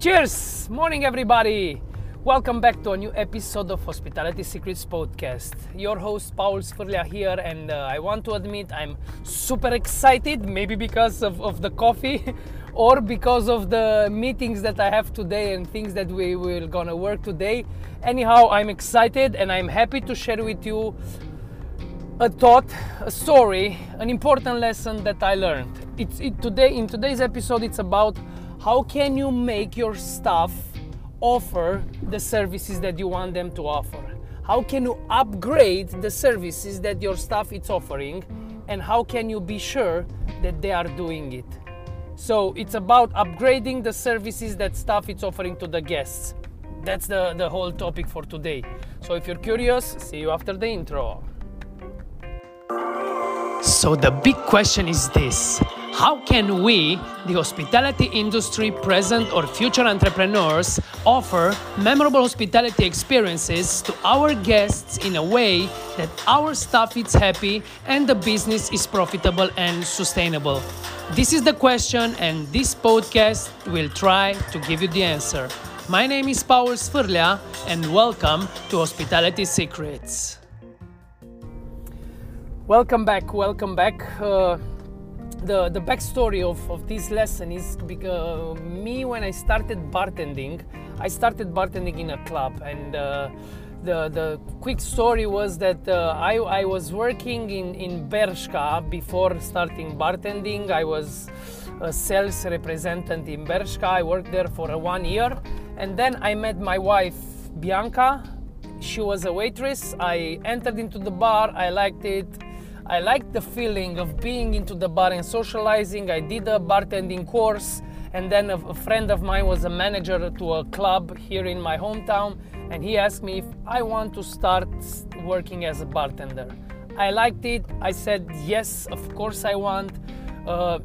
Cheers! Morning, everybody! Welcome back to a new episode of Hospitality Secrets Podcast. Your host, Paul Sfirlia here, and uh, I want to admit I'm super excited, maybe because of, of the coffee or because of the meetings that I have today and things that we will gonna work today. Anyhow, I'm excited and I'm happy to share with you a thought, a story, an important lesson that I learned. It's it, today in today's episode. It's about how can you make your staff offer the services that you want them to offer. How can you upgrade the services that your staff is offering, and how can you be sure that they are doing it? So it's about upgrading the services that staff is offering to the guests. That's the, the whole topic for today. So if you're curious, see you after the intro. So the big question is this How can we, the hospitality industry present or future entrepreneurs, offer memorable hospitality experiences to our guests in a way that our staff is happy and the business is profitable and sustainable? This is the question, and this podcast will try to give you the answer. My name is Paul Sfirlia, and welcome to Hospitality Secrets. Welcome back, welcome back. Uh, the the backstory of, of this lesson is because uh, me when I started bartending, I started bartending in a club, and uh, the the quick story was that uh, I I was working in in Bershka before starting bartending. I was a sales representative in Bershka. I worked there for one year, and then I met my wife Bianca. She was a waitress. I entered into the bar. I liked it I liked the feeling of being into the bar and socializing. I did a bartending course, and then a, friend of mine was a manager to a club here in my hometown, and he asked me if I want to start working as a bartender. I liked it. I said yes, of course I want. Uh,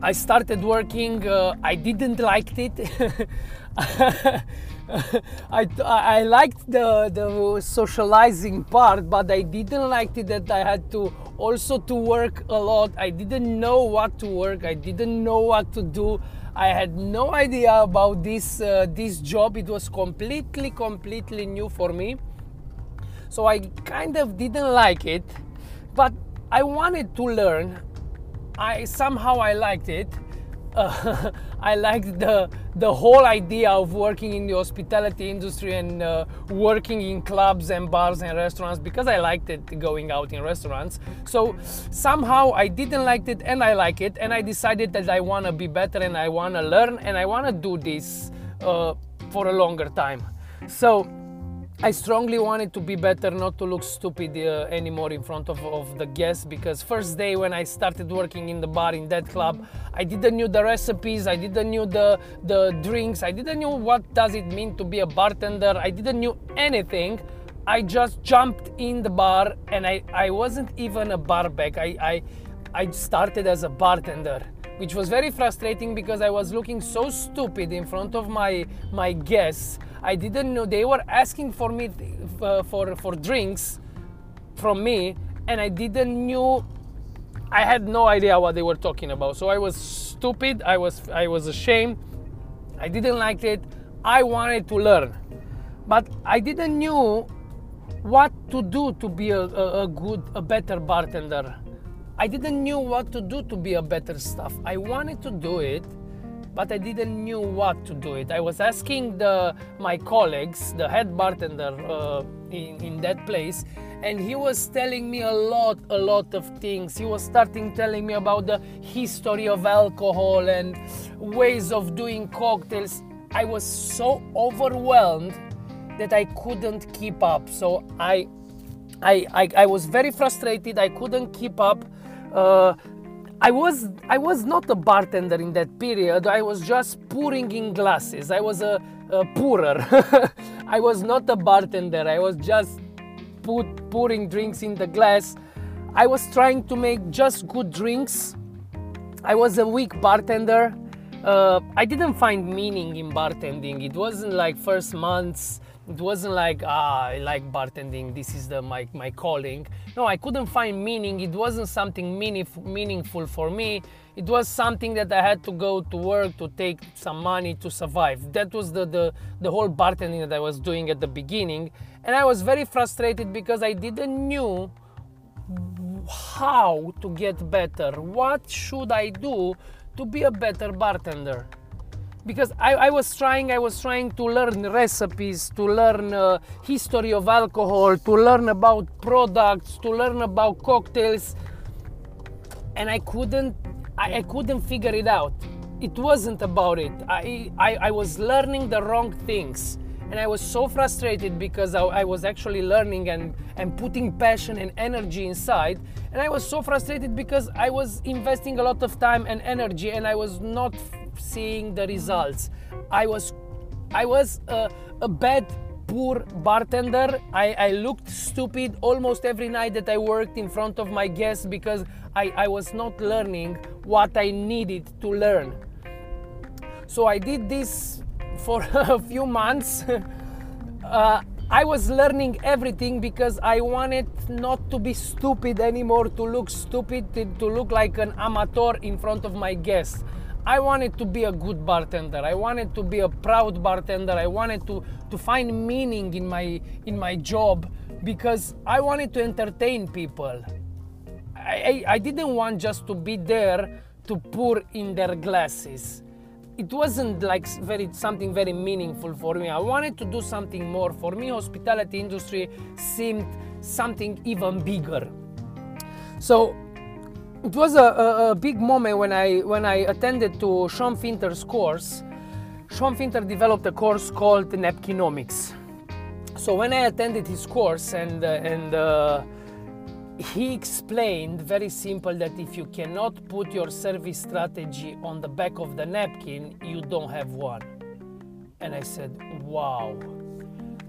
I started working. Uh, I didn't like it. I, I liked the, the socializing part, but I didn't like it that I had to also to work a lot. I didn't know what to work. I didn't know what to do. I had no idea about this uh, this job. It was completely completely new for me. So I kind of didn't like it, but I wanted to learn. I somehow I liked it uh, I liked the the whole idea of working in the hospitality industry and uh, working in clubs and bars and restaurants because I liked it going out in restaurants. So somehow I didn't like it and I like it and I decided that I want to be better and I want to learn and I want to do this uh, for a longer time. So I strongly wanted to be better, not to look stupid uh, anymore in front of, of the guests. Because first day when I started working in the bar in that club, I didn't knew the recipes, I didn't knew the the drinks, I didn't knew what does it mean to be a bartender. I didn't knew anything. I just jumped in the bar and I, I wasn't even a barback. I, I I started as a bartender which was very frustrating because I was looking so stupid in front of my my guests I didn't know they were asking for me uh, for for drinks from me, and I didn't knew. I had no idea what they were talking about. So I was stupid. I was I was ashamed. I didn't like it. I wanted to learn, but I didn't knew what to do to be a, a, a good, a better bartender. I didn't knew what to do to be a better staff. I wanted to do it, but I didn't knew what to do it. I was asking the my colleagues, the head bartender uh, in, in that place, and he was telling me a lot, a lot of things. He was starting telling me about the history of alcohol and ways of doing cocktails. I was so overwhelmed that I couldn't keep up. So I, I, I, I was very frustrated. I couldn't keep up. Uh, I was I was not a bartender in that period. I was just pouring in glasses. I was a, a pourer. I was not a bartender. I was just put pouring drinks in the glass. I was trying to make just good drinks. I was a weak bartender. Uh, I didn't find meaning in bartending. It wasn't like first months It wasn't like ah, I like bartending. This is the my my calling. No, I couldn't find meaning. It wasn't something meaningful meaningful for me. It was something that I had to go to work to take some money to survive. That was the the the whole bartending that I was doing at the beginning, and I was very frustrated because I didn't knew how to get better. What should I do to be a better bartender? Because I, I, was trying i was trying to learn recipes to learn uh, history of alcohol to learn about products to learn about cocktails. And i couldn't i, I couldn't figure it out. It wasn't about it. I, I, I was learning the wrong things. And i was so frustrated because I, I was actually learning and, and putting passion and energy inside. And i was so frustrated because i was investing a lot of time and energy and i was not seeing the results. I was, I was a, a bad, poor bartender. I, I looked stupid almost every night that I worked in front of my guests because I, I was not learning what I needed to learn. So I did this for a few months. uh, I was learning everything because I wanted not to be stupid anymore, to look stupid, to look like an amateur in front of my guests. I wanted to be a good bartender. I wanted to be a proud bartender. I wanted to, to find meaning in my in my job because I wanted to entertain people. I, I, I didn't want just to be there to pour in their glasses. It wasn't like very something very meaningful for me. I wanted to do something more. For me, hospitality industry seemed something even bigger. So it was a, a, a, big moment when I when I attended to Sean Finter's course. Sean Finter developed a course called Napkinomics. So when I attended his course and uh, and uh, he explained very simple that if you cannot put your service strategy on the back of the napkin, you don't have one. And I said, wow.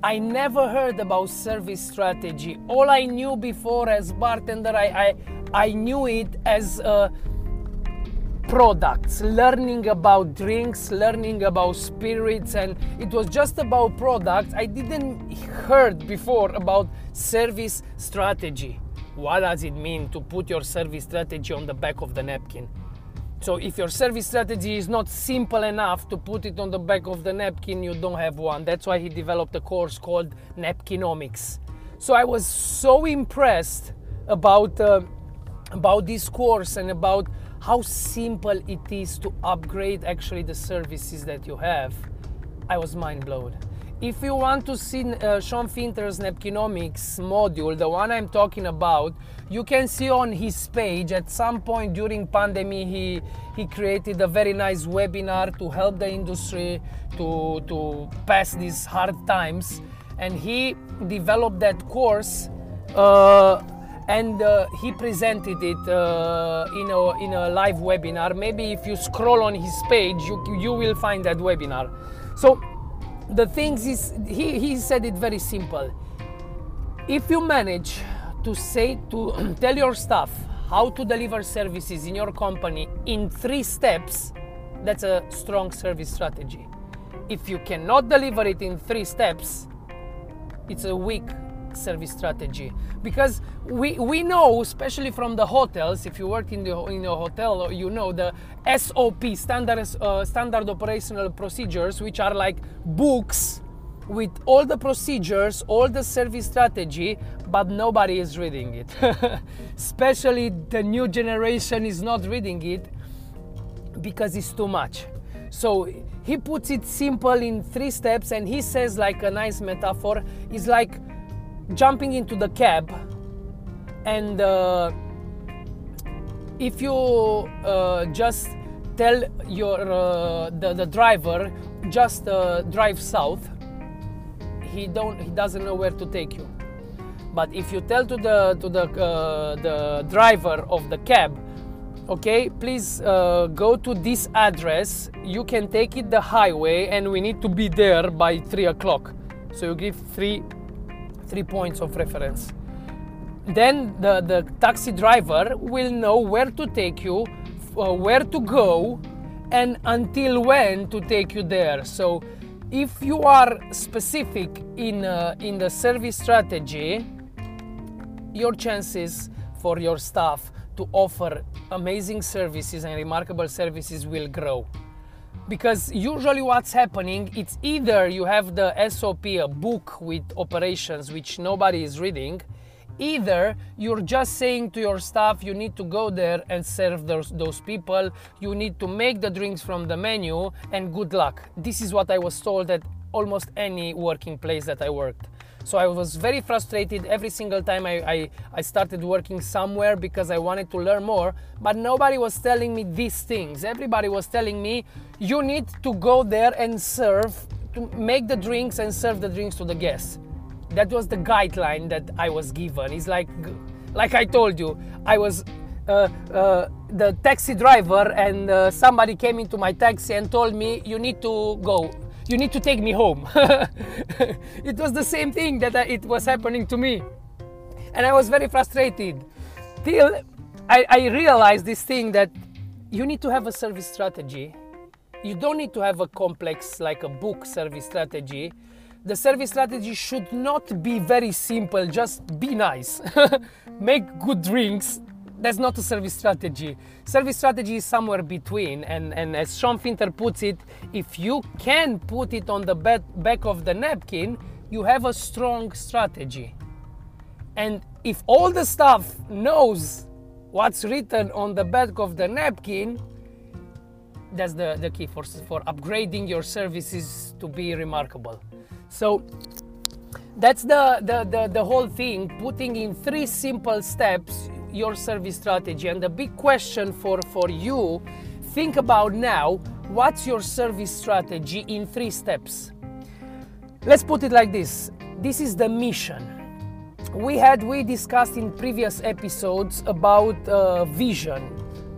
I never heard about service strategy. All I knew before as bartender, I, I I knew it as uh, products, learning about drinks, learning about spirits, and it was just about products. I didn't heard before about service strategy. What does it mean to put your service strategy on the back of the napkin? So if your service strategy is not simple enough to put it on the back of the napkin, you don't have one. That's why he developed a course called Napkinomics. So I was so impressed about uh, about this course and about how simple it is to upgrade actually the services that you have, I was mind blown. If you want to see uh, Sean Finter's Napkinomics module, the one I'm talking about, you can see on his page at some point during pandemic he he created a very nice webinar to help the industry to to pass these hard times and he developed that course uh, and uh, he presented it uh, in, a, in a live webinar. Maybe if you scroll on his page, you, you will find that webinar. So the things is, he, he said it very simple. If you manage to say, to tell your staff how to deliver services in your company in three steps, that's a strong service strategy. If you cannot deliver it in three steps, it's a weak service strategy. Because we we know especially from the hotels if you work in the in a hotel you know the SOP standard uh, standard operational procedures which are like books with all the procedures all the service strategy but nobody is reading it. Especially the new generation is not reading it because it's too much. So he puts it simple in three steps and he says like a nice metaphor. Is like jumping into the cab and uh, if you uh, just tell your uh, the, the driver just uh, drive south. He don't he doesn't know where to take you. But if you tell to the to the uh, the driver of the cab okay please uh, go to this address. You can take it the highway and we need to be there by three o'clock. So you give three three points of reference. Then the, the taxi driver will know where to take you, uh, where to go, and until when to take you there. So if you are specific in uh, in the service strategy, your chances for your staff to offer amazing services and remarkable services will grow because usually what's happening it's either you have the sop a book with operations which nobody is reading either you're just saying to your staff you need to go there and serve those, those people. You need to make the drinks from the menu and good luck. This is what i was told at almost any working place that i worked so I was very frustrated every single time I, I, I, started working somewhere because I wanted to learn more, but nobody was telling me these things. Everybody was telling me, you need to go there and serve, to make the drinks and serve the drinks to the guests. That was the guideline that I was given. It's like, like I told you, I was uh, uh, the taxi driver and uh, somebody came into my taxi and told me you need to go you need to take me home. it was the same thing that it was happening to me. And I was very frustrated. Till I, I realized this thing that you need to have a service strategy. You don't need to have a complex, like a book service strategy. The service strategy should not be very simple, just be nice. Make good drinks, that's not a service strategy. Service strategy is somewhere between, and, and as Sean Finter puts it, if you can put it on the back of the napkin, you have a strong strategy. And if all the staff knows what's written on the back of the napkin, that's the, the key for, for upgrading your services to be remarkable. So that's the, the, the, the whole thing, putting in three simple steps your service strategy. And the big question for, for you, think about now what's your service strategy in three steps? Let's put it like this this is the mission. We had, we discussed in previous episodes about uh, vision.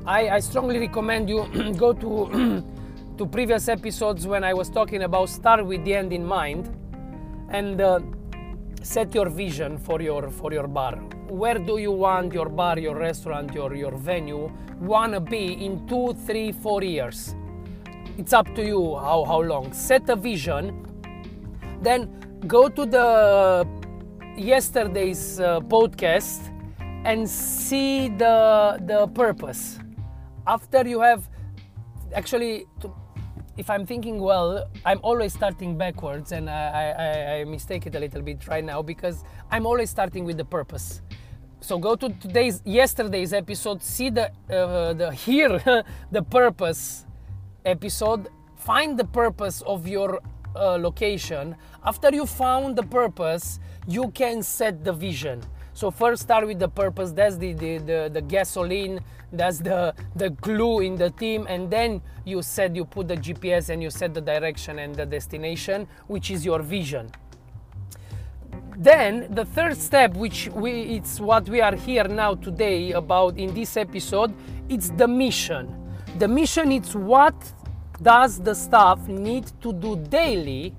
I, I strongly recommend you go to, to previous episodes when I was talking about start with the end in mind and uh, set your vision for your for your bar. Where do you want your bar your restaurant your your venue wanna be in two three four years? It's up to you how how long. Set a vision then go to the yesterday's uh, podcast and see the the purpose. After you have actually to, if I'm thinking well, I'm always starting backwards, and I, I, I, mistake it a little bit right now because I'm always starting with the purpose. So go to today's, yesterday's episode, see the, uh, the hear the purpose episode, find the purpose of your uh, location. After you found the purpose, you can set the vision. So first start with the purpose. That's the, the, the, the gasoline. That's the, the glue in the team. And then you said you put the GPS and you set the direction and the destination, which is your vision. Then the third step, which we, it's what we are here now today about in this episode, it's the mission. The mission is what does the staff need to do daily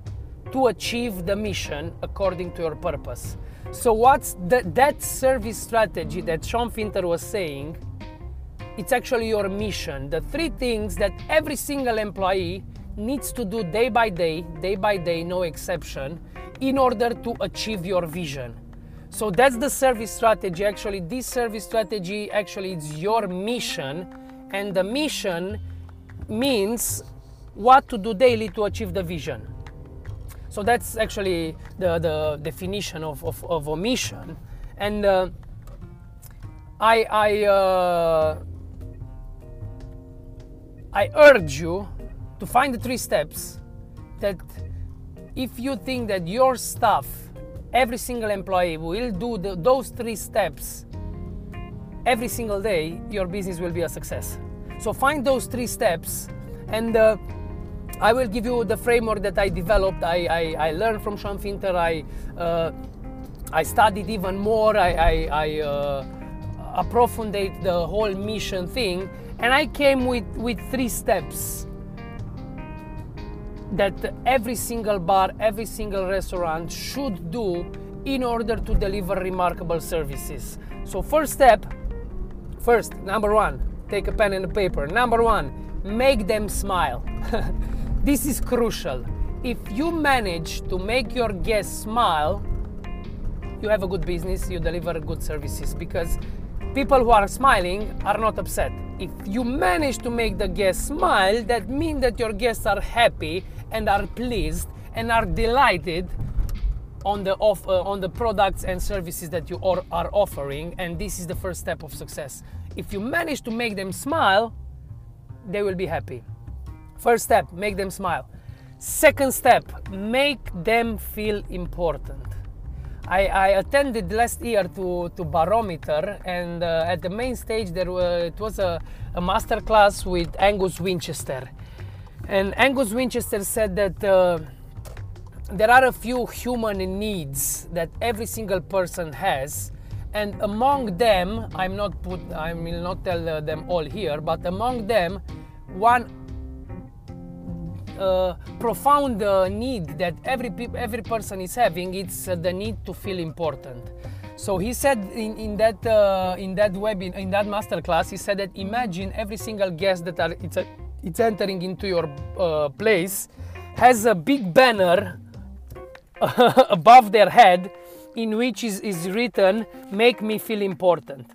to achieve the mission according to your purpose. So what's the, that service strategy that Sean Finter was saying? It's actually your mission. The three things that every single employee needs to do day by day, day by day, no exception, in order to achieve your vision. So that's the service strategy. Actually, this service strategy actually is your mission, and the mission means what to do daily to achieve the vision. So that's actually the, the definition of, of, of omission. And uh, I, I, uh, I urge you to find the three steps that if you think that your staff, every single employee will do the, those three steps every single day, your business will be a success. So find those three steps and uh, I will give you the framework that I developed. I, I, I learned from Sean Finter. I, uh, I studied even more. I, I, I uh, approfunded the whole mission thing. And I came with, with three steps that every single bar, every single restaurant should do in order to deliver remarkable services. So, first step, first, number one, take a pen and a paper. Number one, make them smile. This is crucial. if you manage to make your guests smile, you have a good business, you deliver good services because people who are smiling are not upset. If you manage to make the guests smile, that means that your guests are happy and are pleased and are delighted on the off, uh, on the products and services that you are, are offering and this is the first step of success. If you manage to make them smile, they will be happy. First step, make them smile. Second step, make them feel important. I, I attended last year to, to Barometer, and uh, at the main stage there were, it was a, a master class with Angus Winchester. And Angus Winchester said that uh, there are a few human needs that every single person has, and among them, I'm not put, I will not tell uh, them all here, but among them, one uh, profound uh, need that every pe- every person is having it's uh, the need to feel important. So he said in, in that uh, in that web in, in that master class he said that imagine every single guest that are it's, a, it's entering into your uh, place has a big banner above their head in which is, is written make me feel important.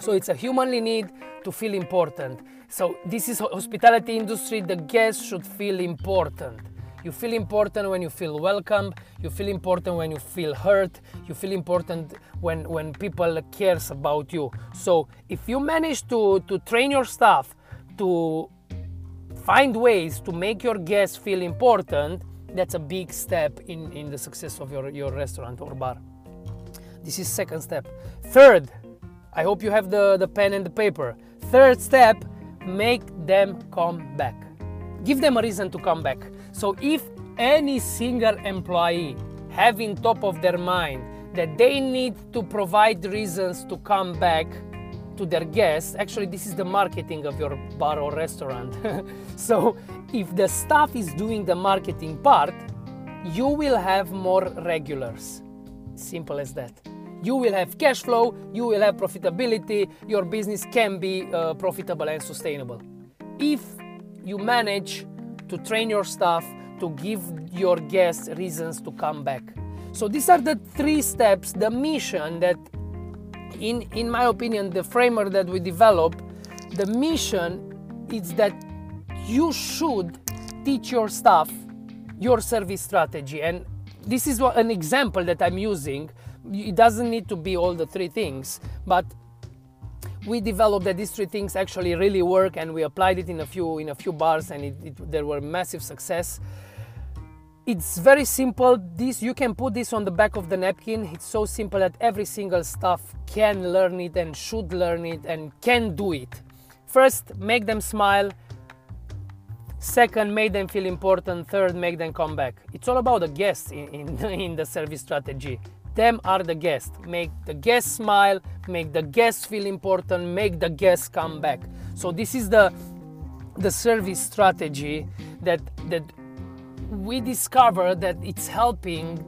So it's a humanly need to feel important so this is hospitality industry. The guests should feel important. You feel important when you feel welcome. You feel important when you feel hurt. You feel important when, when people cares about you. So if you manage to, to train your staff to find ways to make your guests feel important, that's a big step in, in the success of your, your restaurant or bar. This is second step. Third, I hope you have the, the pen and the paper. Third step, make them come back. Give them a reason to come back. So if any single employee having top of their mind that they need to provide reasons to come back to their guests, actually this is the marketing of your bar or restaurant. so if the staff is doing the marketing part, you will have more regulars. Simple as that you will have cash flow, you will have profitability, your business can be uh, profitable and sustainable. If you manage to train your staff to give your guests reasons to come back. So these are the three steps, the mission that in in my opinion the framework that we develop, the mission is that you should teach your staff your service strategy and this is what, an example that I'm using it doesn't need to be all the three things, but we developed that these three things actually really work and we applied it in a few in a few bars and it, it, there were massive success. It's very simple. This you can put this on the back of the napkin. It's so simple that every single staff can learn it and should learn it and can do it. First make them smile. Second make them feel important. Third make them come back. It's all about the guests in, in, in the service strategy them are the guests. Make the guests smile, make the guests feel important, make the guests come back. So this is the the service strategy that that we discover that it's helping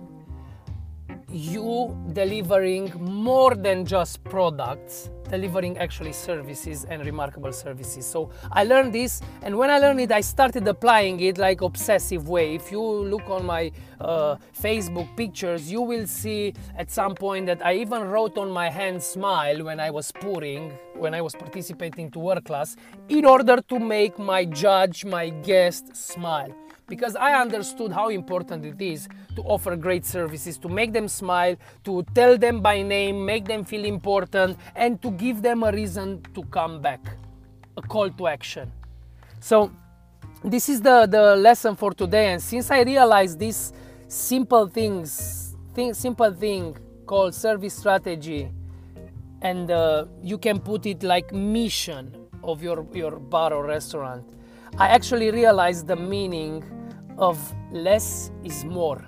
you delivering more than just products delivering actually services and remarkable services. So i learned this and when i learned it i started applying it like obsessive way. If you look on my uh, facebook pictures you will see at some point that i even wrote on my hand smile when i was pouring when i was participating to World Class in order to make my judge my guest smile because I understood how important it is to offer great services, to make them smile, to tell them by name, make them feel important, and to give them a reason to come back, a call to action. So, this is the, the lesson for today. And since I realized this simple things, thing, simple thing called service strategy, and uh, you can put it like mission of your, your bar or restaurant I actually realized the meaning of less is more.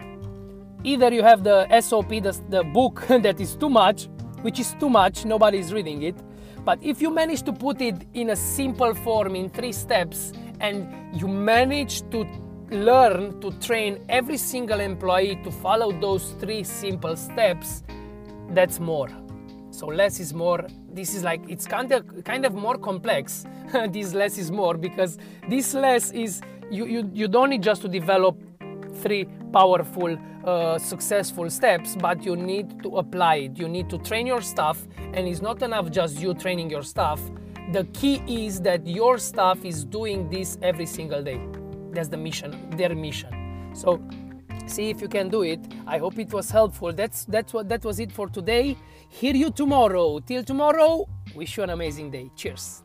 Either you have the SOP, the, the book that is too much, which is too much, nobody is reading it. But if you manage to put it in a simple form in three steps and you manage to learn to train every single employee to follow those three simple steps, that's more. So less is more. This is like it's kind of kind of more complex. this less is more because this less is you, you you don't need just to develop three powerful, uh, successful steps, but you need to apply it. You need to train your staff, and it's not enough just you training your staff. The key is that your staff is doing this every single day. That's the mission, their mission. So see if you can do it. I hope it was helpful. That's that's what that was it for today. Hear you tomorrow. Till tomorrow, wish you an amazing day. Cheers.